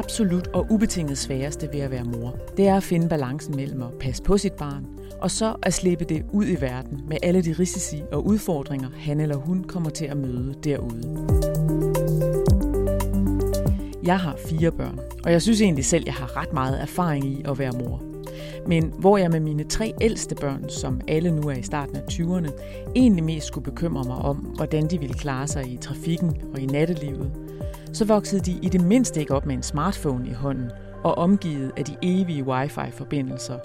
absolut og ubetinget sværeste ved at være mor, det er at finde balancen mellem at passe på sit barn, og så at slippe det ud i verden med alle de risici og udfordringer, han eller hun kommer til at møde derude. Jeg har fire børn, og jeg synes egentlig selv, jeg har ret meget erfaring i at være mor. Men hvor jeg med mine tre ældste børn, som alle nu er i starten af 20'erne, egentlig mest skulle bekymre mig om, hvordan de ville klare sig i trafikken og i nattelivet, så voksede de i det mindste ikke op med en smartphone i hånden og omgivet af de evige wifi-forbindelser,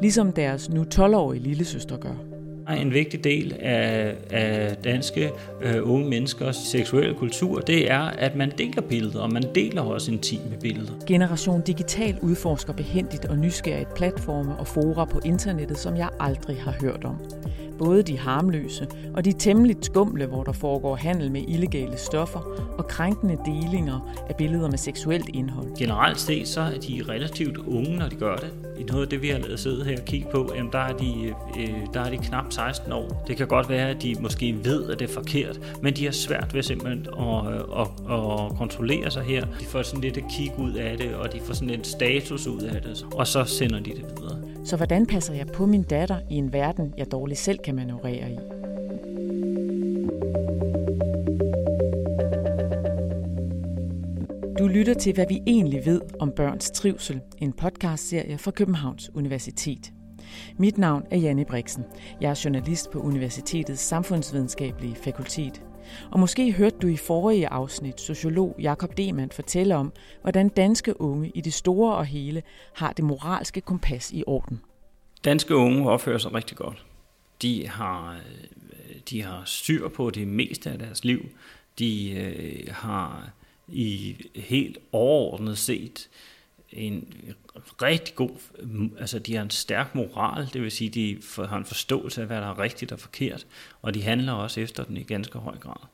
ligesom deres nu 12-årige lillesøster gør. En vigtig del af, af danske øh, unge menneskers seksuelle kultur, det er, at man deler billeder, og man deler også intime billeder. Generation Digital udforsker behendigt og nysgerrigt platforme og fora på internettet, som jeg aldrig har hørt om. Både de harmløse og de temmeligt skumle, hvor der foregår handel med illegale stoffer og krænkende delinger af billeder med seksuelt indhold. Generelt set så er de relativt unge, når de gør det. I noget af det, vi har lavet sidde her og kigge på, jamen der, er de, øh, der er de knap 16 år. Det kan godt være, at de måske ved, at det er forkert, men de har svært ved simpelthen at, øh, at, at kontrollere sig her. De får sådan lidt et kig ud af det, og de får sådan en status ud af det, og så sender de det videre. Så hvordan passer jeg på min datter i en verden, jeg dårligt selv kan manøvrere i? Du lytter til, hvad vi egentlig ved om børns trivsel, en podcastserie fra Københavns Universitet. Mit navn er Janne Brixen. Jeg er journalist på Universitetets Samfundsvidenskabelige Fakultet. Og måske hørte du i forrige afsnit sociolog Jakob Demand fortælle om, hvordan danske unge i det store og hele har det moralske kompas i orden. Danske unge opfører sig rigtig godt. De har, øh, de har styr på det meste af deres liv. De øh, har i helt overordnet set en rigtig god, altså de har en stærk moral, det vil sige, de har en forståelse af, hvad der er rigtigt og forkert, og de handler også efter den i ganske høj grad.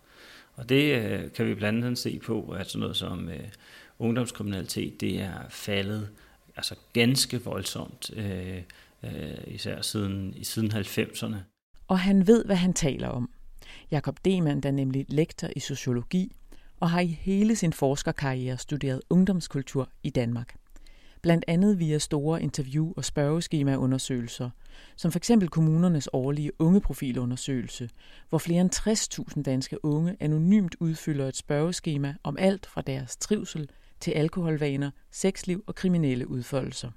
Og det øh, kan vi blandt andet se på, at sådan noget som øh, ungdomskriminalitet, det er faldet altså ganske voldsomt, øh, øh, især siden, siden 90'erne. Og han ved, hvad han taler om. Jakob Demand er nemlig lektor i sociologi og har i hele sin forskerkarriere studeret ungdomskultur i Danmark blandt andet via store interview- og spørgeskemaundersøgelser, som f.eks. kommunernes årlige ungeprofilundersøgelse, hvor flere end 60.000 danske unge anonymt udfylder et spørgeskema om alt fra deres trivsel til alkoholvaner, sexliv og kriminelle udfoldelser.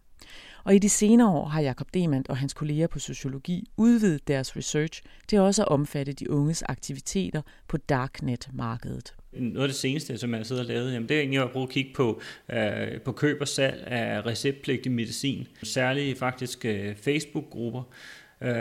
Og i de senere år har Jakob Demand og hans kolleger på sociologi udvidet deres research til også at omfatte de unges aktiviteter på darknet-markedet. Noget af det seneste, som jeg sidder og lavet, jamen det er egentlig at bruge at kigge på, øh, på køb og salg af receptpligtig medicin. Særligt faktisk øh, Facebook-grupper, Øh,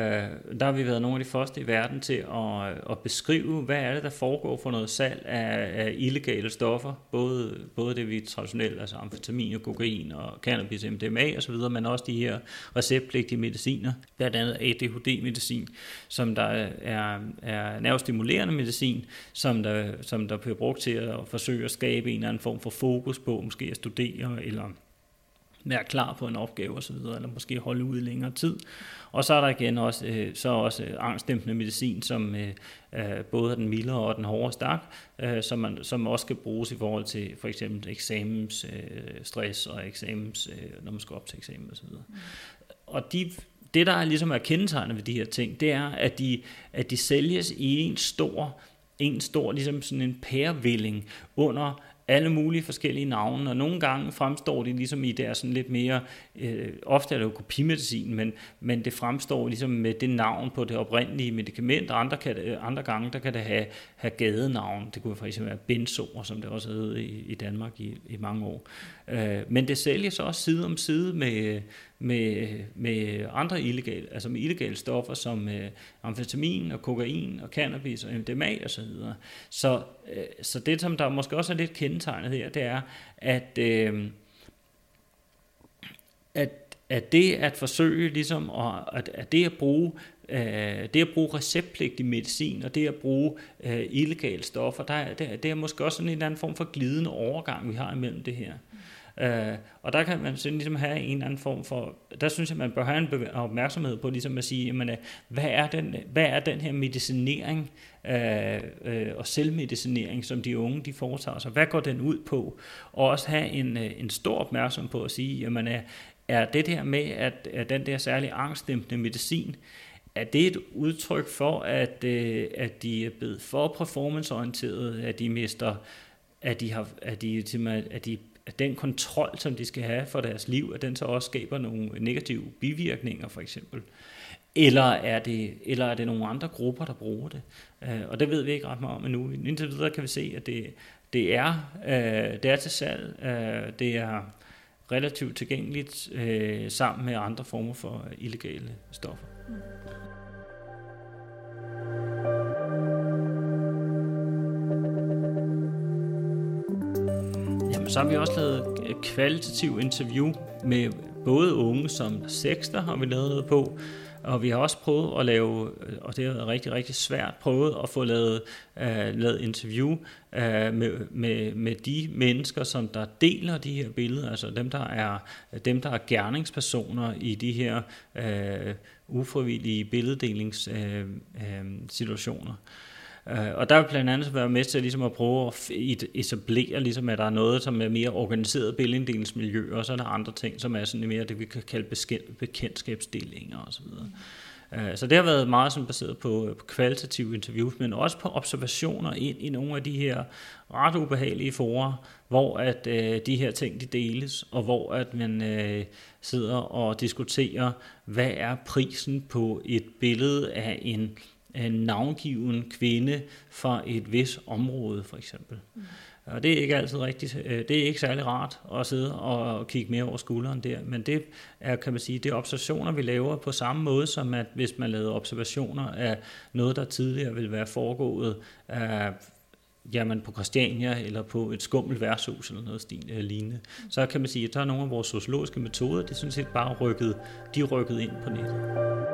der har vi været nogle af de første i verden til at, at beskrive, hvad er det, der foregår for noget salg af, af illegale stoffer, både, både det vi traditionelt, altså amfetamin og kokain og cannabis, MDMA osv., men også de her receptpligtige mediciner, blandt andet ADHD-medicin, som der er, er nervestimulerende medicin, som der, som der bliver brugt til at forsøge at skabe en eller anden form for fokus på, måske at studere eller være klar på en opgave osv., eller måske holde ud i længere tid. Og så er der igen også, øh, så også øh, angstdæmpende medicin, som øh, både er den mildere og den hårde stak, øh, som, man, som også skal bruges i forhold til for eksempel eksamens øh, og eksamens, øh, når man skal op til eksamen osv. Mm. Og de, det, der ligesom er kendetegnet ved de her ting, det er, at de, at de sælges i en stor, en stor ligesom sådan en pærevilling under alle mulige forskellige navne, og nogle gange fremstår de ligesom i der sådan lidt mere, øh, ofte er det jo kopimedicin, men, men det fremstår ligesom med det navn på det oprindelige medicament, og andre, kan, andre gange, der kan det have, have gadenavn, det kunne for eksempel være benzoer, som det også hedder i, i Danmark i, i mange år. Øh, men det sælges også side om side med, med, med andre illegale, altså med illegale stoffer som øh, amfetamin og kokain og cannabis og MDMA osv. Så, videre. så, øh, så det, som der måske også er lidt kendetegnet her, det er, at, øh, at, at det at forsøge ligesom, at, at, at det at bruge øh, det at bruge receptpligtig medicin og det at bruge øh, illegale stoffer, der, der, det er måske også sådan en eller anden form for glidende overgang, vi har imellem det her. Øh, og der kan man sådan ligesom have en eller anden form for, der synes jeg, man bør have en opmærksomhed på ligesom at sige, jamen, øh, hvad, er den, hvad er den her medicinering øh, øh, og selvmedicinering, som de unge de foretager sig, hvad går den ud på? Og også have en, øh, en stor opmærksomhed på at sige, jamen, er, er det der med, at, at den der særlige angstdæmpende medicin, er det et udtryk for, at, øh, at de er blevet for performanceorienterede, at de mister, at de har, at de, at de at den kontrol, som de skal have for deres liv, at den så også skaber nogle negative bivirkninger, for eksempel. Eller er det, eller er det nogle andre grupper, der bruger det? Øh, og det ved vi ikke ret meget om endnu. Indtil videre kan vi se, at det, det, er, øh, det er til salg. Øh, det er relativt tilgængeligt øh, sammen med andre former for illegale stoffer. Øhm, så har vi også lavet kvalitativ interview med både unge som sekster har vi lavet noget på, og vi har også prøvet at lave, øh, og det har været rigtig, rigtig svært, prøvet at få lavet, uh, lavet interview uh, med, med, med de mennesker, som der deler de her billeder, altså dem, der er, dem, der er gerningspersoner i de her uh, ufrivillige billeddelingssituationer. Uh, uh, situationer. Øh, og der vil blandt andet være med til ligesom at prøve at etablere, ligesom at der er noget, som er mere organiseret billinddelingsmiljø, og så er der andre ting, som er sådan mere det, vi kan kalde bekendtskabsdelinger osv. Øh, så det har været meget sådan baseret på, øh, på kvalitative interviews, men også på observationer ind i nogle af de her ret ubehagelige forer, hvor at øh, de her ting de deles, og hvor at man øh, sidder og diskuterer, hvad er prisen på et billede af en navngiven kvinde fra et vis område, for eksempel. Mm. Og det er ikke altid rigtigt. Øh, det er ikke særlig rart at sidde og kigge mere over skulderen der, men det er, kan man sige, det er observationer, vi laver på samme måde, som at hvis man lavede observationer af noget, der tidligere ville være foregået af jamen på Christiania eller på et skummelt værtshus eller noget stil, øh, lignende, mm. så kan man sige, at der er nogle af vores sociologiske metoder, det er sådan set bare rykket, de er rykket ind på nettet.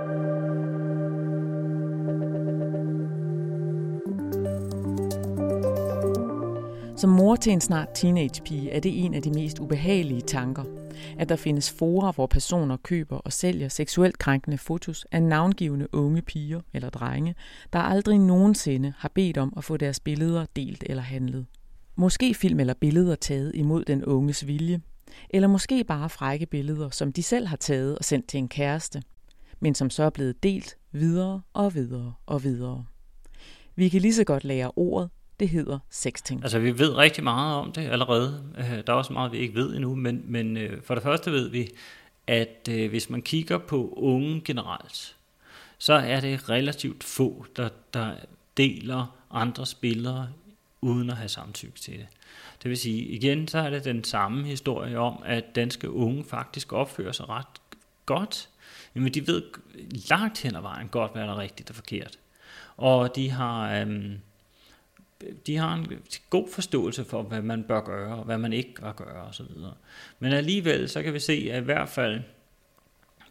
Som mor til en snart teenagepige er det en af de mest ubehagelige tanker, at der findes fora, hvor personer køber og sælger seksuelt krænkende fotos af navngivende unge piger eller drenge, der aldrig nogensinde har bedt om at få deres billeder delt eller handlet. Måske film eller billeder taget imod den unges vilje, eller måske bare frække billeder, som de selv har taget og sendt til en kæreste, men som så er blevet delt videre og videre og videre. Vi kan lige så godt lære ordet det hedder sexting. Altså vi ved rigtig meget om det allerede. Øh, der er også meget, vi ikke ved endnu, men, men øh, for det første ved vi, at øh, hvis man kigger på unge generelt, så er det relativt få, der, der deler andre spillere uden at have samtykke til det. Det vil sige, igen, så er det den samme historie om, at danske unge faktisk opfører sig ret godt. Jamen, de ved langt hen ad vejen godt, hvad der er rigtigt og forkert. Og de har... Øhm, de har en god forståelse for, hvad man bør gøre, og hvad man ikke bør gøre osv. Men alligevel, så kan vi se, at i hvert fald,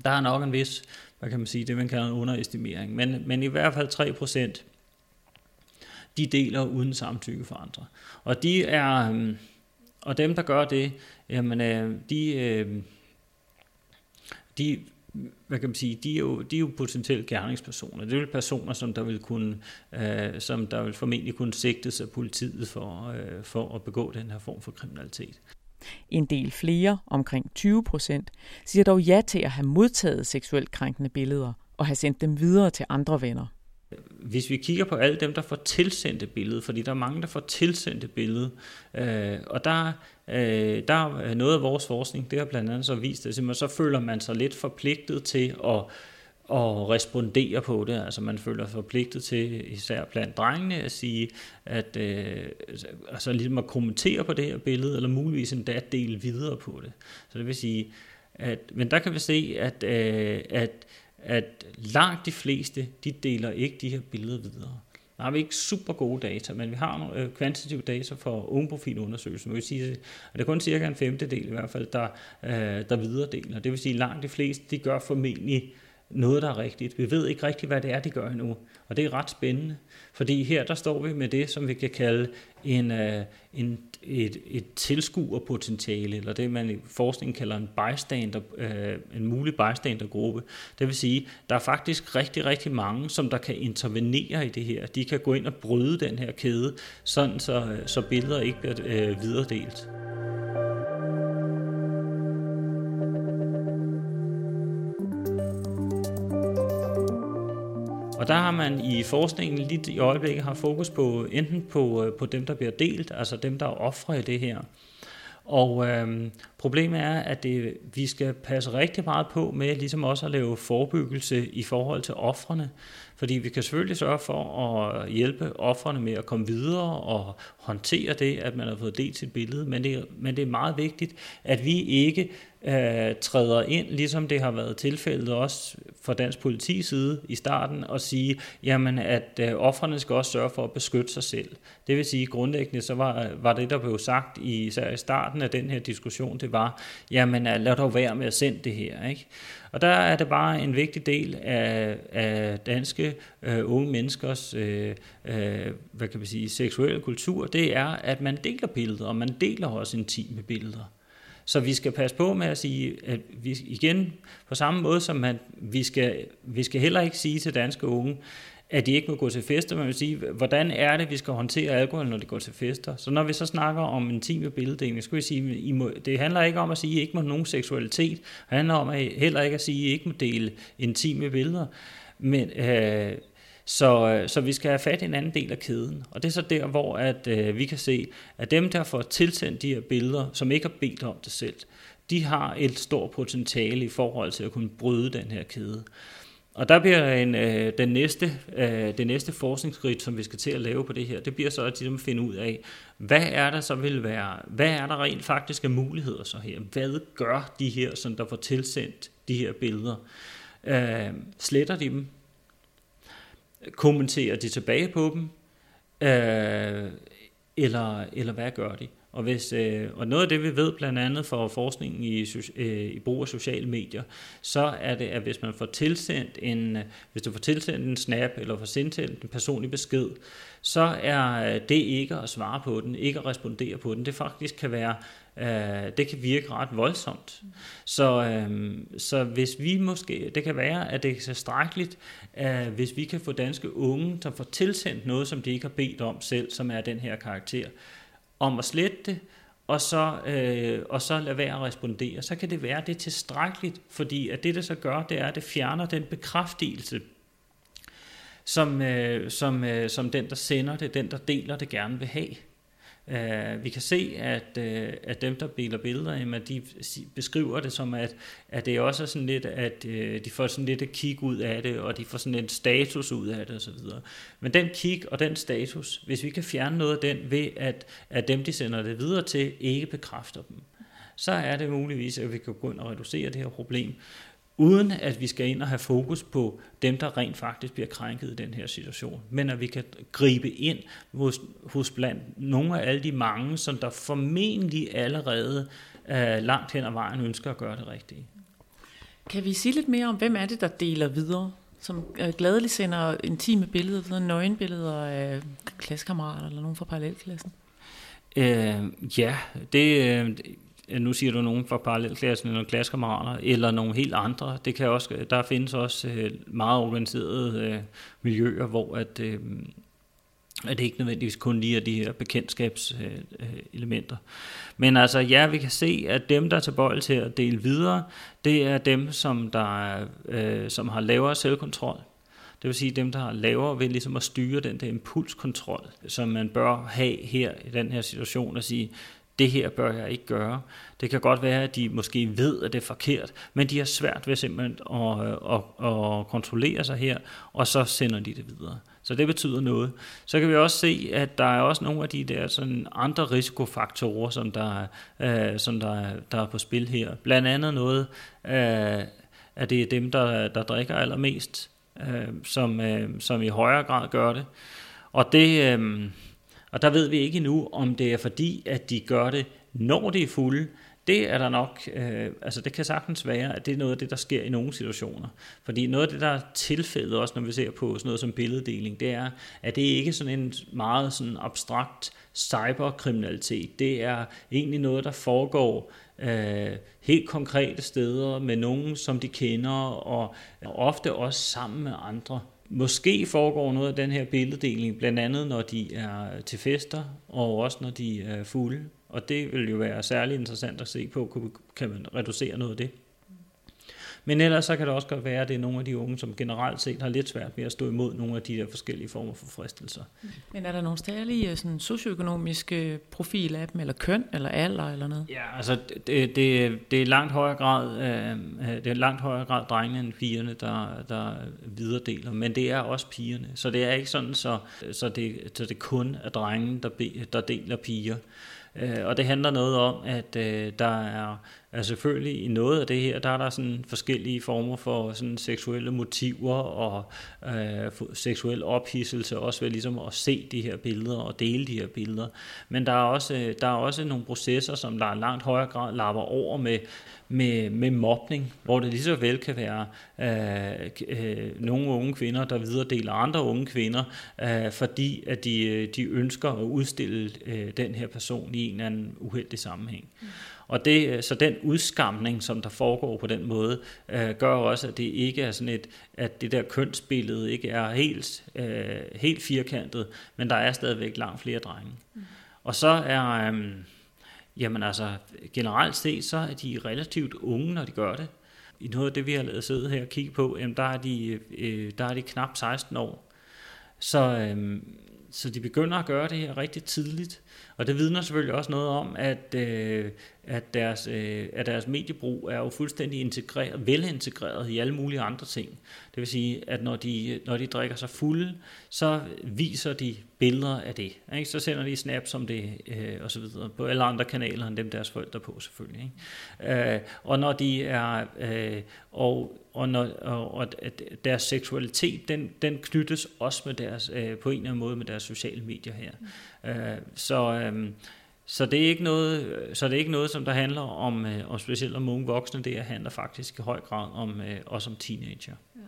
der er nok en vis, hvad kan man sige, det man kalder en underestimering, men, men i hvert fald 3%, de deler uden samtykke for andre. Og de er, øhm, og dem der gør det, jamen, øh, de, øhm, de hvad kan man sige, de er jo, de er jo potentielt gerningspersoner. Det er jo personer, som der vil kunne, øh, som der vil formentlig kunne sigtes af politiet for, øh, for at begå den her form for kriminalitet. En del flere, omkring 20 procent, siger dog ja til at have modtaget seksuelt krænkende billeder og have sendt dem videre til andre venner. Hvis vi kigger på alle dem, der får tilsendt et billede, fordi der er mange, der får tilsendt et billede, øh, og der, øh, der er noget af vores forskning, det har blandt andet så vist, at så føler man sig lidt forpligtet til at at respondere på det. Altså man føler sig forpligtet til, især blandt drengene, at sige, at øh, altså ligesom at kommentere på det her billede, eller muligvis endda dele videre på det. Så det vil sige, at, men der kan vi se, at, øh, at at langt de fleste, de deler ikke de her billeder videre. Der har vi ikke super gode data, men vi har nogle øh, kvantitative data for ungeprofilundersøgelsen. Vi vil sige, at det er kun cirka en femtedel i hvert fald, der, øh, der videredeler. Det vil sige, at langt de fleste, de gør formentlig noget, der er rigtigt. Vi ved ikke rigtigt, hvad det er, de gør endnu. Og det er ret spændende, fordi her der står vi med det, som vi kan kalde en, øh, en, et, et tilskuerpotentiale, eller det man i forskningen kalder en bystander, øh, en mulig bystandergruppe. Det vil sige, der er faktisk rigtig, rigtig mange, som der kan intervenere i det her. De kan gå ind og bryde den her kæde, sådan så, så billeder ikke bliver øh, videredelt. Og der har man i forskningen lidt i øjeblikket har fokus på enten på, øh, på dem, der bliver delt, altså dem, der er ofre i det her. Og øhm, problemet er, at det, vi skal passe rigtig meget på med ligesom også at lave forebyggelse i forhold til offrene. Fordi vi kan selvfølgelig sørge for at hjælpe offrene med at komme videre og håndtere det, at man har fået delt sit billede. Men det, men det er meget vigtigt, at vi ikke øh, træder ind, ligesom det har været tilfældet også fra dansk politi side i starten, og sige, jamen at øh, offrene skal også sørge for at beskytte sig selv. Det vil sige, grundlæggende så var, var det, der blev sagt i, især i starten af den her diskussion, det var, jamen lad dog være med at sende det her. Ikke? Og der er det bare en vigtig del af, af danske øh, unge menneskers øh, øh, hvad kan man sige, seksuelle kultur, det er, at man deler billeder, og man deler også intime billeder. Så vi skal passe på med at sige, at vi igen, på samme måde som man, vi, skal, vi skal heller ikke sige til danske unge, at de ikke må gå til fester, men vil sige, hvordan er det, vi skal håndtere alkohol, når de går til fester. Så når vi så snakker om intime billeddeling, så skal vi sige, I må, det handler ikke om at sige, at I ikke må nogen seksualitet. Det handler om at heller ikke at sige, at I ikke må dele intime billeder. Men, øh, så, øh, så vi skal have fat i en anden del af kæden. Og det er så der, hvor at, øh, vi kan se, at dem, der får tilsendt de her billeder, som ikke har bedt om det selv, de har et stort potentiale i forhold til at kunne bryde den her kæde. Og der bliver en, øh, den næste, øh, det næste forskningsskridt, som vi skal til at lave på det her, det bliver så at de finde ud af, hvad er der så vil være, hvad er der rent faktisk af muligheder så her? Hvad gør de her, som der får tilsendt de her billeder? Øh, sletter de dem? Kommenterer de tilbage på dem? Øh, eller, eller hvad gør de? Og, hvis, øh, og noget af det, vi ved blandt andet for forskningen i, øh, i brug af sociale medier, så er det, at hvis man får tilsendt en, øh, hvis du får tilsendt en snap, eller får sendt en personlig besked, så er øh, det ikke at svare på den, ikke at respondere på den. Det faktisk kan være øh, det kan virke ret voldsomt. Så, øh, så hvis vi måske, det kan være, at det er tilstrækkeligt, øh, hvis vi kan få danske unge, der får tilsendt noget, som de ikke har bedt om selv, som er den her karakter, om at slette det, og så, øh, og så lade være at respondere, så kan det være, at det er tilstrækkeligt, fordi at det, der så gør, det er, at det fjerner den bekræftelse, som, øh, som, øh, som den, der sender det, den, der deler det, gerne vil have. Uh, vi kan se, at, uh, at dem, der biler billeder, jamen, de beskriver det som, at, at det også er sådan lidt, at uh, de får sådan lidt et kig ud af det, og de får sådan en status ud af det osv. Men den kig og den status, hvis vi kan fjerne noget af den ved, at, at dem, de sender det videre til, ikke bekræfter dem, så er det muligvis, at vi kan gå ind og reducere det her problem uden at vi skal ind og have fokus på dem, der rent faktisk bliver krænket i den her situation, men at vi kan gribe ind hos, hos blandt nogle af alle de mange, som der formentlig allerede uh, langt hen ad vejen ønsker at gøre det rigtige. Kan vi sige lidt mere om, hvem er det, der deler videre? Som uh, gladeligt sender intime billeder videre, nøgenbilleder af klassekammerater eller nogen fra parallelklassen? Uh, ja, det, nu siger du nogen fra parallelklassen eller klassekammerater, eller nogle helt andre. Det kan også, der findes også øh, meget organiserede øh, miljøer, hvor at, øh, at det ikke nødvendigvis kun lige er de her bekendtskabselementer. Men altså ja, vi kan se, at dem, der er tilbøjelige til at dele videre, det er dem, som, der, øh, som har lavere selvkontrol. Det vil sige dem, der har lavere ved ligesom at styre den der impulskontrol, som man bør have her i den her situation, og sige, det her bør jeg ikke gøre. Det kan godt være, at de måske ved, at det er forkert, men de har svært ved simpelthen at, øh, at, at kontrollere sig her, og så sender de det videre. Så det betyder noget. Så kan vi også se, at der er også nogle af de der sådan andre risikofaktorer, som der, øh, som der, der er på spil her. Blandt andet noget, øh, at det er dem, der, der drikker allermest, øh, som, øh, som i højere grad gør det. Og det... Øh, og der ved vi ikke endnu, om det er fordi, at de gør det, når de er fulde, det er der nok, øh, altså det kan sagtens være, at det er noget af det, der sker i nogle situationer. Fordi noget af det, der er tilfældet også, når vi ser på sådan noget som billeddeling, det er, at det ikke er sådan en meget sådan abstrakt cyberkriminalitet. Det er egentlig noget, der foregår øh, helt konkrete steder med nogen, som de kender, og ofte også sammen med andre. Måske foregår noget af den her billeddeling, blandt andet når de er til fester, og også når de er fulde. Og det vil jo være særlig interessant at se på, kan man reducere noget af det. Men ellers så kan det også godt være, at det er nogle af de unge, som generelt set har lidt svært ved at stå imod nogle af de der forskellige former for fristelser. Men er der nogle særlige sådan, socioøkonomiske profil af dem, eller køn, eller alder, eller noget? Ja, altså det, det, det er langt højere grad, øh, det er langt højere grad drengene end pigerne, der, der videredeler, men det er også pigerne. Så det er ikke sådan, så, så, det, så det kun er drengene, der, be, der deler piger. Øh, og det handler noget om, at øh, der er, er selvfølgelig i noget af det her, der er der sådan forskellige former for sådan seksuelle motiver og øh, seksuel ophidselse, også ved ligesom at se de her billeder og dele de her billeder. Men der er også, der er også nogle processer, som der er langt højere grad lapper over med, med, med mobning, hvor det lige så vel kan være øh, øh, nogle unge kvinder, der videredeler andre unge kvinder, øh, fordi at de, øh, de ønsker at udstille øh, den her person i en eller anden uheldig sammenhæng. Mm. Og det, så den udskamning, som der foregår på den måde, øh, gør også, at det ikke er sådan et, at det der kønsbillede ikke er helt, øh, helt firkantet, men der er stadigvæk langt flere drenge. Mm. Og så er, øh, Jamen altså, generelt set, så er de relativt unge, når de gør det. I noget af det, vi har lavet sidde her og kigge på, jamen, der, er de, øh, der er de knap 16 år. Så, øh, så de begynder at gøre det her rigtig tidligt. Og det vidner selvfølgelig også noget om, at, øh, at, deres, øh, at deres mediebrug er jo fuldstændig integreret, velintegreret i alle mulige andre ting. Det vil sige, at når de, når de drikker sig fulde, så viser de billeder af det. Ikke? Så sender de snaps om det øh, og så videre på alle andre kanaler end dem deres forældre på selvfølgelig. Ikke? Øh, og når de er øh, og og, når, og, og deres seksualitet den, den knyttes også med deres øh, på en eller anden måde med deres sociale medier her. Øh, så øh, så det er ikke noget, så det er ikke noget, som der handler om, øh, og specielt om unge voksne. Det handler faktisk i høj grad om øh, også om teenager. Ja.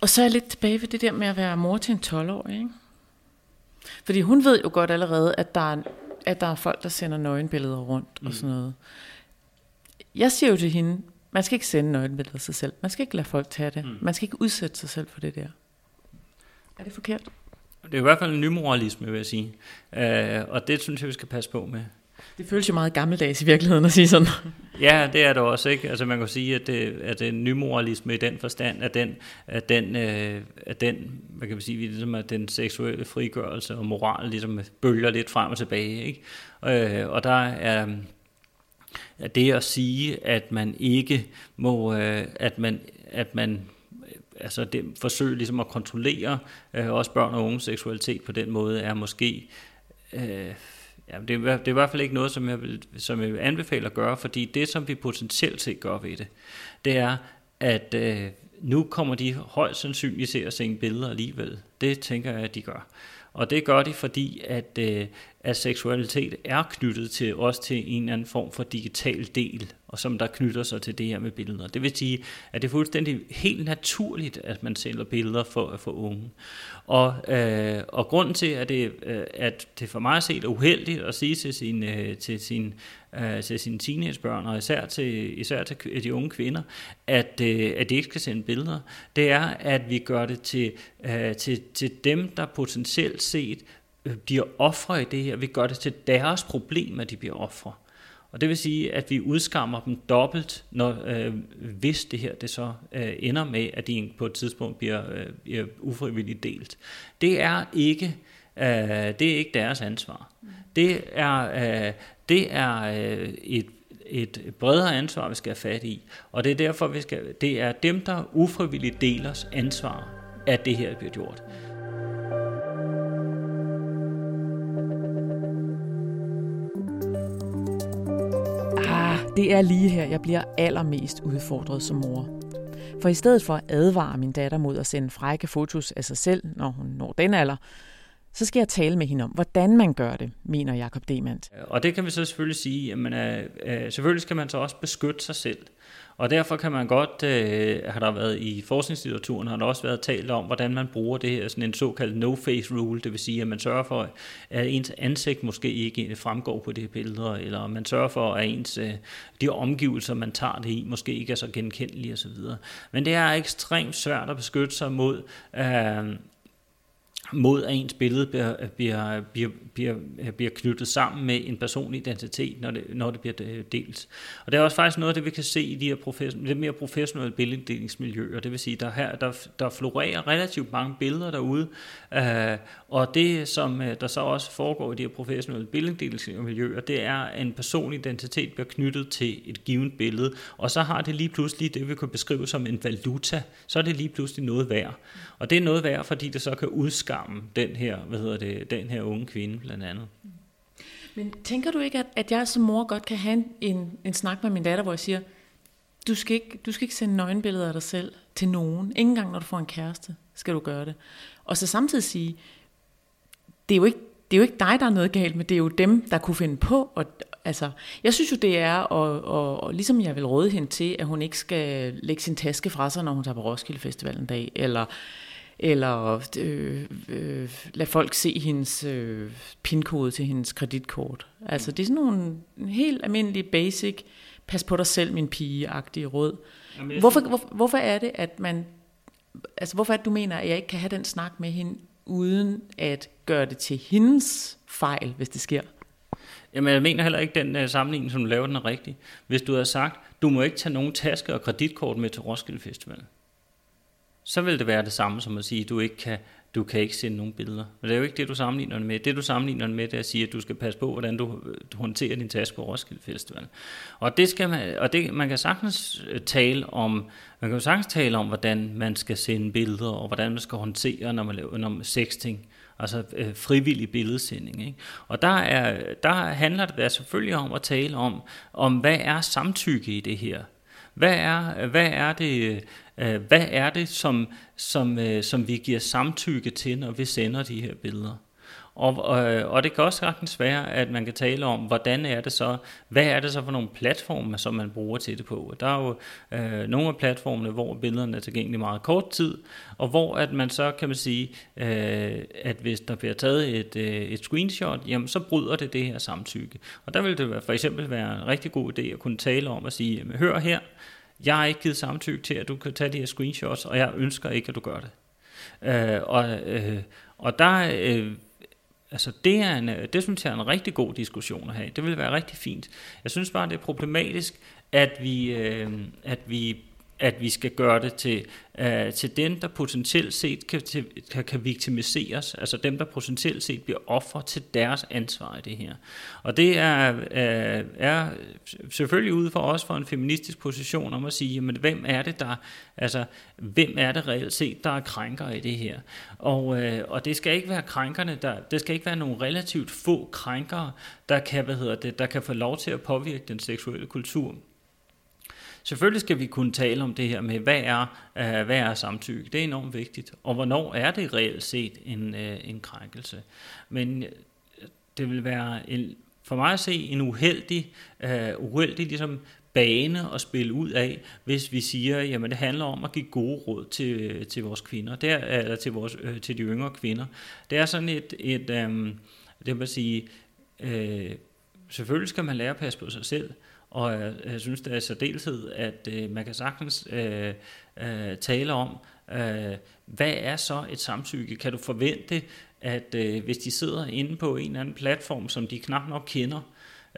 Og så er jeg lidt tilbage ved det der med at være mor til en 12-årig, ikke? Fordi hun ved jo godt allerede, at der er, at der er folk, der sender nøgenbilleder rundt mm. og sådan noget. Jeg siger jo til hende, man skal ikke sende nøgenbilleder af sig selv. Man skal ikke lade folk tage det. Mm. Man skal ikke udsætte sig selv for det der. Er det forkert? Det er i hvert fald en nymoralisme, vil jeg sige. Uh, og det synes jeg, vi skal passe på med. Det føles jo meget gammeldags i virkeligheden at sige sådan. ja, det er det også, ikke? Altså man kan sige, at det, at det er nymoralisme i den forstand, at den, at den, øh, at den hvad kan man sige, ligesom at den seksuelle frigørelse og moral ligesom bølger lidt frem og tilbage, ikke? Øh, og der er, at det at sige, at man ikke må, øh, at man, at man altså det forsøg ligesom at kontrollere øh, også børn og unges seksualitet på den måde, er måske, øh, ja, det, er, det er i hvert fald ikke noget, som jeg, vil, som jeg vil anbefale at gøre, fordi det, som vi potentielt set gør ved det, det er, at øh, nu kommer de højst sandsynligt til at se billeder alligevel. Det tænker jeg, at de gør. Og det gør de, fordi at, øh, at seksualitet er knyttet til også til en eller anden form for digital del, og som der knytter sig til det her med billeder. Det vil sige, at det er fuldstændig helt naturligt, at man sælger billeder for, for unge. Og, øh, og grunden til, at det, øh, at det for mig set er uheldigt at sige til sin, øh, til sin, øh, til sine teenagebørn, og især til, især til de unge kvinder, at, øh, at de ikke skal sende billeder, det er, at vi gør det til, øh, til, til dem, der potentielt set Øh, bliver ofre i det her. Vi gør det til deres problem, at de bliver ofre. Og det vil sige, at vi udskammer dem dobbelt, når, øh, hvis det her det så øh, ender med, at de på et tidspunkt bliver, øh, bliver ufrivilligt delt. Det er ikke, øh, det er ikke deres ansvar. Det er, øh, det er øh, et et bredere ansvar, vi skal have fat i. Og det er derfor, vi skal, det er dem, der ufrivilligt delers ansvar, at det her bliver gjort. Det er lige her, jeg bliver allermest udfordret som mor. For i stedet for at advare min datter mod at sende frække fotos af sig selv, når hun når den alder, så skal jeg tale med hende om, hvordan man gør det, mener Jakob Demand. Og det kan vi så selvfølgelig sige, at man er, øh, selvfølgelig skal man så også beskytte sig selv. Og derfor kan man godt, øh, har der været i forskningslitteraturen, har der også været talt om, hvordan man bruger det her, sådan en såkaldt no-face rule, det vil sige, at man sørger for, at ens ansigt måske ikke fremgår på de billeder, eller man sørger for, at ens, øh, de omgivelser, man tager det i, måske ikke er så genkendelige osv. Men det er ekstremt svært at beskytte sig mod, øh, mod at ens billede bliver, bliver, bliver, bliver, bliver knyttet sammen med en personlig identitet, når det, når det bliver øh, delt. Og det er også faktisk noget af det, vi kan se i de her profession, lidt mere professionelle billeddelingsmiljøer. Det vil sige, der her der, der florerer relativt mange billeder derude, øh, og det, som øh, der så også foregår i de her professionelle billeddelingsmiljøer, det er, at en personlig identitet bliver knyttet til et givet billede, og så har det lige pludselig det, vi kan beskrive som en valuta, så er det lige pludselig noget værd. Og det er noget værd, fordi det så kan udskamme den her, hvad hedder det, den her unge kvinde blandt andet. Men tænker du ikke, at, at jeg som mor godt kan have en, en snak med min datter, hvor jeg siger, du skal, ikke, du skal ikke sende nøgenbilleder af dig selv til nogen. Ingen gang, når du får en kæreste, skal du gøre det. Og så samtidig sige, det er jo ikke, det er jo ikke dig, der er noget galt med, det er jo dem, der kunne finde på. Og, altså, jeg synes jo, det er, og, og, og ligesom jeg vil råde hende til, at hun ikke skal lægge sin taske fra sig, når hun tager på Roskilde Festival en dag, eller eller øh, øh, lade folk se hendes øh, pinkode til hendes kreditkort. Altså det er sådan nogle helt almindelige basic, pas på dig selv min pige-agtige råd. Jamen, hvorfor, hvor, hvorfor er det, at man, altså hvorfor er det, du mener, at jeg ikke kan have den snak med hende, uden at gøre det til hendes fejl, hvis det sker? Jamen, jeg mener heller ikke, den uh, sammenligning, som du laver, den er rigtig. Hvis du har sagt, du må ikke tage nogen taske og kreditkort med til Roskilde Festival, så vil det være det samme som at sige, at du ikke kan, du kan ikke sende nogen billeder. Men det er jo ikke det, du sammenligner det med. Det, du sammenligner det med, det er at sige, at du skal passe på, hvordan du, du håndterer din taske på Roskilde Festival. Og, det skal man, og det, man kan sagtens øh, tale om, man kan sagtens tale om, hvordan man skal sende billeder, og hvordan man skal håndtere, når man laver når sexting altså øh, frivillig billedsending. Ikke? Og der, er, der handler det selvfølgelig om at tale om, om hvad er samtykke i det her? Hvad er, hvad er det, øh, hvad er det som, som, øh, som vi giver samtykke til, når vi sender de her billeder? Og, og, og det kan også sagtens være, at man kan tale om, hvordan er det så, hvad er det så for nogle platforme, som man bruger til det på. Der er jo øh, nogle af platformene, hvor billederne er tilgængelige meget kort tid, og hvor at man så kan man sige, øh, at hvis der bliver taget et, øh, et screenshot, jamen så bryder det det her samtykke. Og der vil det for eksempel være en rigtig god idé at kunne tale om at sige, jamen, hør her, jeg har ikke givet samtykke til, at du kan tage de her screenshots, og jeg ønsker ikke, at du gør det. Øh, og, øh, og der, øh, altså det, er en, øh, det synes jeg er en rigtig god diskussion at have. Det vil være rigtig fint. Jeg synes bare, det er problematisk, at vi, øh, at vi at vi skal gøre det til, øh, til dem, der potentielt set kan, til, kan, kan victimiseres, altså dem, der potentielt set bliver offer til deres ansvar i det her. Og det er, øh, er selvfølgelig ude for os for en feministisk position om at sige, jamen, hvem er det, der, altså, hvem er det reelt set, der er krænker i det her? Og, øh, og det skal ikke være krænkerne, der, det skal ikke være nogle relativt få krænkere, der kan, hvad hedder det, der kan få lov til at påvirke den seksuelle kultur. Selvfølgelig skal vi kunne tale om det her med, hvad er, uh, hvad er samtykke? Det er enormt vigtigt. Og hvornår er det reelt set en, øh, en krænkelse? Men øh, det vil være en, for mig at se en uheldig, uh, uheldig ligesom bane at spille ud af, hvis vi siger, jamen det handler om at give gode råd til, til vores kvinder, der, eller til, vores, øh, til de yngre kvinder. Det er sådan et, et øh, det vil sige, øh, selvfølgelig skal man lære at passe på sig selv, og jeg, jeg synes, det er særdeleshed, at øh, man kan sagtens øh, øh, tale om, øh, hvad er så et samtykke? Kan du forvente, at øh, hvis de sidder inde på en eller anden platform, som de knap nok kender,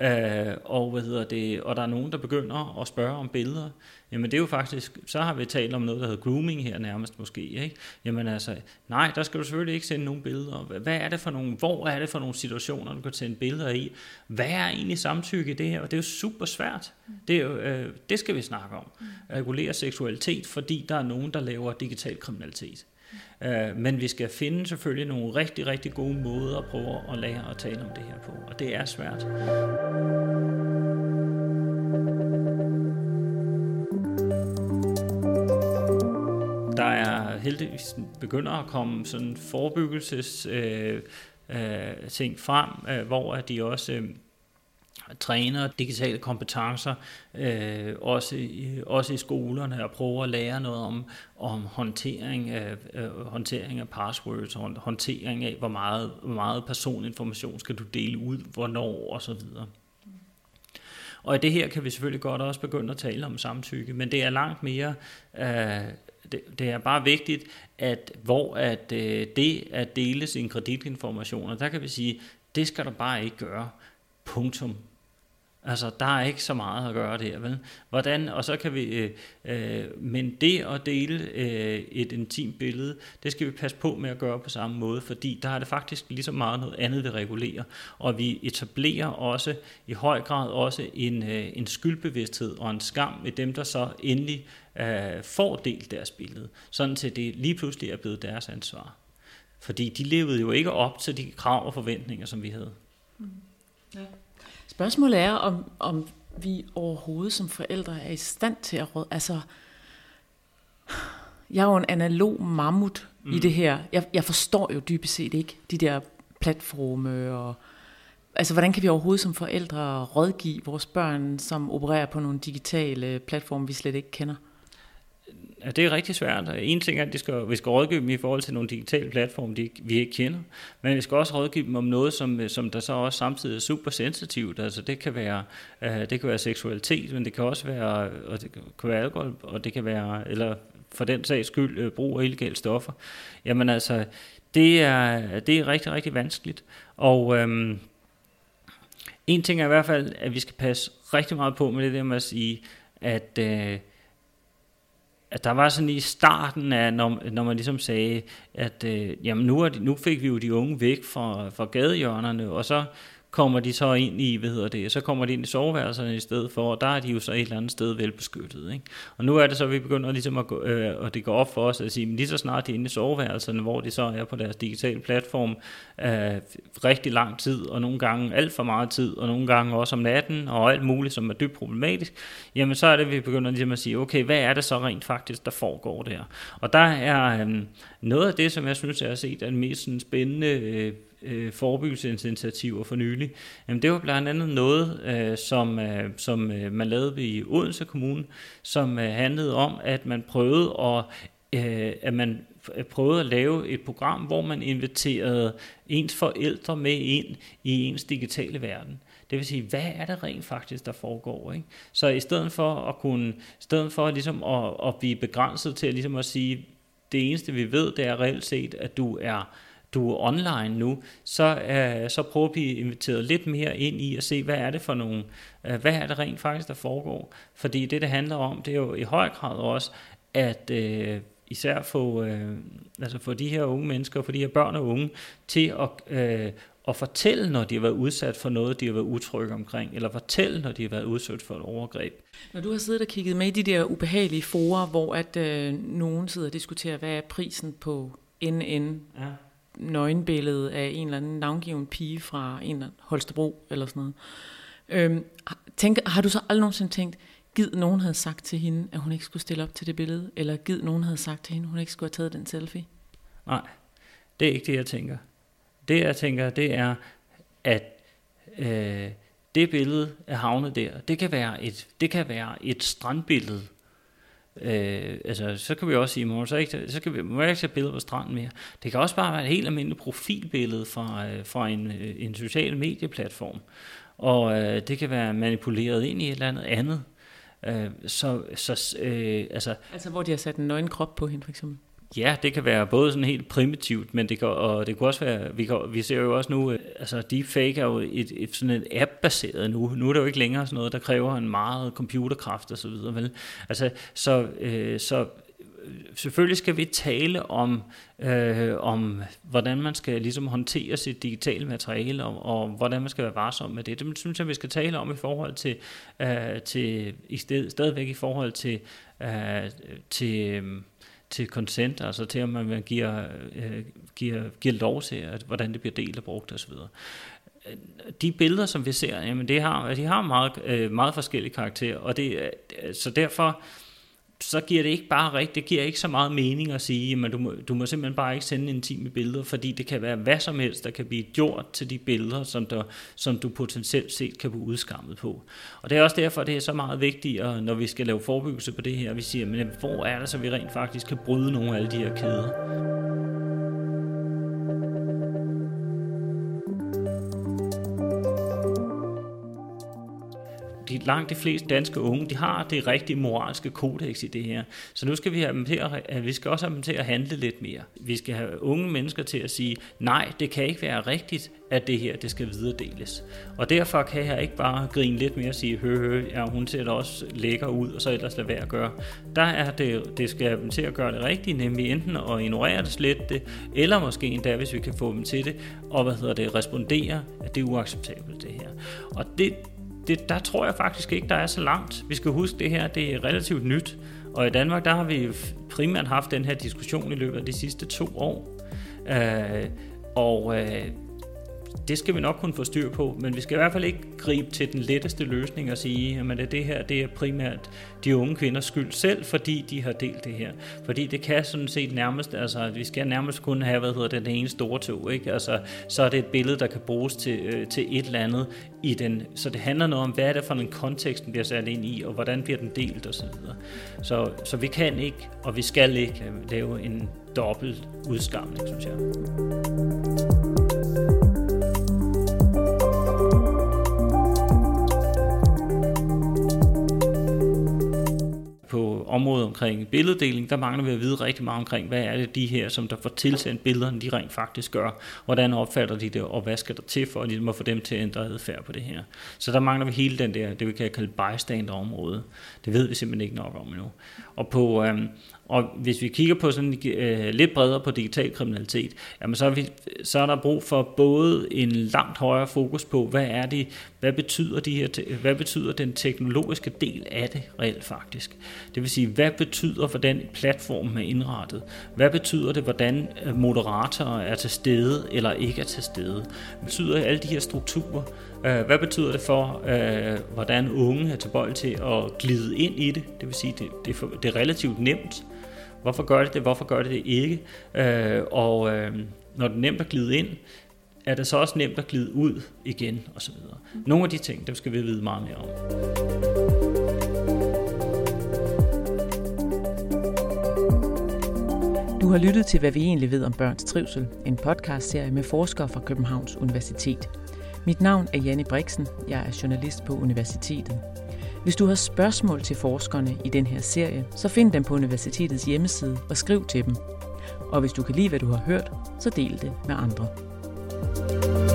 Øh, og, hvad hedder det, og der er nogen, der begynder at spørge om billeder, jamen det er jo faktisk, så har vi talt om noget, der hedder grooming her nærmest måske, ikke? Jamen altså, nej, der skal du selvfølgelig ikke sende nogen billeder. Hvad er det for nogle, hvor er det for nogle situationer, du kan sende billeder i? Hvad er egentlig samtykke i det her? Og det er jo super svært. Det, er jo, øh, det skal vi snakke om. Regulere seksualitet, fordi der er nogen, der laver digital kriminalitet. Øh, men vi skal finde selvfølgelig nogle rigtig, rigtig gode måder at prøve at lære at tale om det her på, og det er svært. der er heldigvis begynder at komme sådan forebyggelses øh, øh, ting frem, øh, hvor at de også øh, træner digitale kompetencer, øh, også, i, også i skolerne, og prøver at lære noget om, om håndtering, af, øh, håndtering af passwords, håndtering af, hvor meget, hvor meget personinformation skal du dele ud, hvornår osv. Og i det her kan vi selvfølgelig godt også begynde at tale om samtykke, men det er langt mere, øh, det, det er bare vigtigt, at hvor at øh, det at dele sine kreditinformationer, der kan vi sige, det skal du bare ikke gøre. Punktum. Altså, der er ikke så meget at gøre der, vel? Hvordan, og så kan vi, øh, øh, men det at dele øh, et intimt billede, det skal vi passe på med at gøre på samme måde, fordi der er det faktisk lige så meget noget andet, vi regulerer. Og vi etablerer også i høj grad også en, øh, en skyldbevidsthed og en skam med dem, der så endelig øh, får delt deres billede, sådan til det lige pludselig er blevet deres ansvar. Fordi de levede jo ikke op til de krav og forventninger, som vi havde. Mm. Ja. Spørgsmålet er, om, om vi overhovedet som forældre er i stand til at råde. Altså, jeg er jo en analog mammut mm. i det her. Jeg, jeg forstår jo dybest set ikke de der platforme og... Altså, hvordan kan vi overhovedet som forældre rådgive vores børn, som opererer på nogle digitale platforme, vi slet ikke kender? Ja, det er rigtig svært. En ting er, at de skal, vi skal rådgive dem i forhold til nogle digitale platforme, de, vi ikke kender, men vi skal også rådgive dem om noget, som, som der så også samtidig er super sensitivt. Altså det kan være, uh, det kan være seksualitet, men det kan også være, og det kan være alkohol, og det kan være, eller for den sags skyld, uh, brug af illegale stoffer. Jamen altså, det er, det er rigtig, rigtig vanskeligt. Og øhm, en ting er i hvert fald, at vi skal passe rigtig meget på med det der med at sige, at uh, at der var sådan i starten af, når, når man ligesom sagde, at øh, jamen nu, er de, nu fik vi jo de unge væk fra, fra gadehjørnerne, og så kommer de så ind i, hvad hedder det, så kommer de ind i soveværelserne i stedet for, og der er de jo så et eller andet sted velbeskyttet. Ikke? Og nu er det så, at vi begynder ligesom at, gå, øh, og det går op for os at sige, men lige så snart de er inde i soveværelserne, hvor de så er på deres digitale platform øh, rigtig lang tid, og nogle gange alt for meget tid, og nogle gange også om natten, og alt muligt, som er dybt problematisk, jamen så er det, at vi begynder ligesom at sige, okay, hvad er det så rent faktisk, der foregår der? Og der er øh, noget af det, som jeg synes, jeg har set, er den mest sådan, spændende øh, øh, forebyggelsesinitiativer for nylig, jamen det var blandt andet noget, øh, som, øh, som øh, man lavede i Odense Kommune, som øh, handlede om, at man prøvede at, øh, at man prøvede at lave et program, hvor man inviterede ens forældre med ind i ens digitale verden. Det vil sige, hvad er det rent faktisk, der foregår? Ikke? Så i stedet for at kunne, i stedet for ligesom at, at blive begrænset til at, ligesom at sige, det eneste vi ved, det er reelt set, at du er du er online nu, så, uh, så prøver vi at invitere lidt mere ind i at se, hvad er det for nogle, uh, hvad er det rent faktisk, der foregår. Fordi det, det handler om, det er jo i høj grad også, at uh, især få, uh, altså få de her unge mennesker, for de her børn og unge, til at, uh, at fortælle, når de har været udsat for noget, de har været utrygge omkring, eller fortælle, når de har været udsat for et overgreb. Når du har siddet og kigget med i de der ubehagelige forer, hvor at øh, nogen sidder og diskuterer, hvad er prisen på NN, ja nøgenbillede af en eller anden navngiven pige fra en eller anden Holstebro eller sådan noget. Øhm, tænk, har du så aldrig nogensinde tænkt, giv nogen havde sagt til hende, at hun ikke skulle stille op til det billede, eller giv nogen havde sagt til hende, at hun ikke skulle have taget den selfie? Nej, det er ikke det, jeg tænker. Det, jeg tænker, det er, at øh, det billede er havnet der. Det kan være et, det kan være et strandbillede, Øh, altså, så kan vi også sige, må så, ikke, så kan vi, må ikke tage billeder på stranden mere. Det kan også bare være et helt almindeligt profilbillede fra, øh, fra en, øh, en social medieplatform. Og øh, det kan være manipuleret ind i et eller andet andet. Øh, så, så, øh, altså, altså hvor de har sat en nøgen krop på hende for eksempel? Ja, det kan være både sådan helt primitivt, men det kan, og det kan også være, vi, kan, vi ser jo også nu, øh, altså deepfake er jo et, et sådan et app-baseret nu. Nu er det jo ikke længere sådan noget, der kræver en meget computerkraft og så videre, vel? Altså, så, øh, så øh, selvfølgelig skal vi tale om, øh, om hvordan man skal ligesom håndtere sit digitale materiale, og, og hvordan man skal være varsom med det. Det synes jeg, vi skal tale om i forhold til, øh, til i sted, stadigvæk i forhold til, øh, til øh, til consent, altså til at man giver, øh, giver, giver lov til, at, hvordan det bliver delt og brugt osv. De billeder, som vi ser, jamen det har, de har meget, øh, meget forskellige karakterer, og det, så derfor så giver det ikke bare rigtigt, det giver ikke så meget mening at sige, men du må, du må simpelthen bare ikke sende intime billeder, fordi det kan være hvad som helst, der kan blive gjort til de billeder, som, der, som du potentielt set kan blive udskammet på. Og det er også derfor, det er så meget vigtigt, at når vi skal lave forebyggelse på det her, vi siger, men hvor er det så, vi rent faktisk kan bryde nogle af alle de her kæder? De, langt de fleste danske unge, de har det rigtige moralske kodex i det her. Så nu skal vi have dem til at, vi skal også have dem til at handle lidt mere. Vi skal have unge mennesker til at sige, nej, det kan ikke være rigtigt, at det her, det skal videredeles. Og derfor kan jeg ikke bare grine lidt mere og sige, hø, hø, ja, hun ser da også lækker ud, og så ellers lade være at gøre. Der er det, det skal have dem til at gøre det rigtige, nemlig enten at ignorere det, slet det, eller måske endda, hvis vi kan få dem til det, og hvad hedder det, respondere, at det er uacceptabelt det her. Og det, det, der tror jeg faktisk ikke, der er så langt. Vi skal huske, det her det er relativt nyt, og i Danmark der har vi primært haft den her diskussion i løbet af de sidste to år. Øh, og øh, det skal vi nok kunne få styr på, men vi skal i hvert fald ikke gribe til den letteste løsning og sige, at det her det er primært de unge kvinders skyld selv, fordi de har delt det her. Fordi det kan sådan set nærmest, altså at vi skal nærmest kun have, hvad hedder det, den ene store tog, ikke? Altså, så er det et billede, der kan bruges til, øh, til et eller andet i den. Så det handler noget om, hvad er det for en kontekst, den bliver sat ind i, og hvordan bliver den delt osv. Så, så, så vi kan ikke, og vi skal ikke lave en dobbelt udskamning, synes jeg. Området omkring billeddeling, der mangler vi at vide rigtig meget omkring, hvad er det de her, som der får tilsendt billederne, de rent faktisk gør. Hvordan opfatter de det, og hvad skal der til for, at de må få dem til at ændre adfærd på det her. Så der mangler vi hele den der, det vi kan kalde bystander-område. Det ved vi simpelthen ikke nok om endnu. Og på, øhm, og hvis vi kigger på sådan øh, lidt bredere på digital kriminalitet, jamen så, er vi, så er der brug for både en langt højere fokus på, hvad er det, hvad betyder, de her, hvad betyder den teknologiske del af det reelt faktisk? Det vil sige, hvad betyder, hvordan platformen er indrettet? Hvad betyder det, hvordan øh, moderatorer er til stede eller ikke er til stede? Hvad betyder alle de her strukturer? Øh, hvad betyder det for, øh, hvordan unge er tilbøjelige til at glide ind i det? Det vil sige, det, det, er, det er relativt nemt. Hvorfor gør det det? Hvorfor gør det det ikke? Og når det er nemt at glide ind, er det så også nemt at glide ud igen osv. Nogle af de ting, dem skal vi vide meget mere om. Du har lyttet til, hvad vi egentlig ved om børns trivsel, en podcastserie med forskere fra Københavns Universitet. Mit navn er Janne Brixen, jeg er journalist på universitetet. Hvis du har spørgsmål til forskerne i den her serie, så find dem på universitetets hjemmeside og skriv til dem. Og hvis du kan lide, hvad du har hørt, så del det med andre. you